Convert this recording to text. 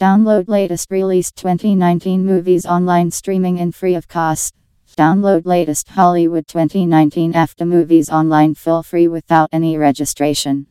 Download latest released 2019 movies online streaming in free of cost. Download latest Hollywood 2019 Afdah movies online for free without any registration.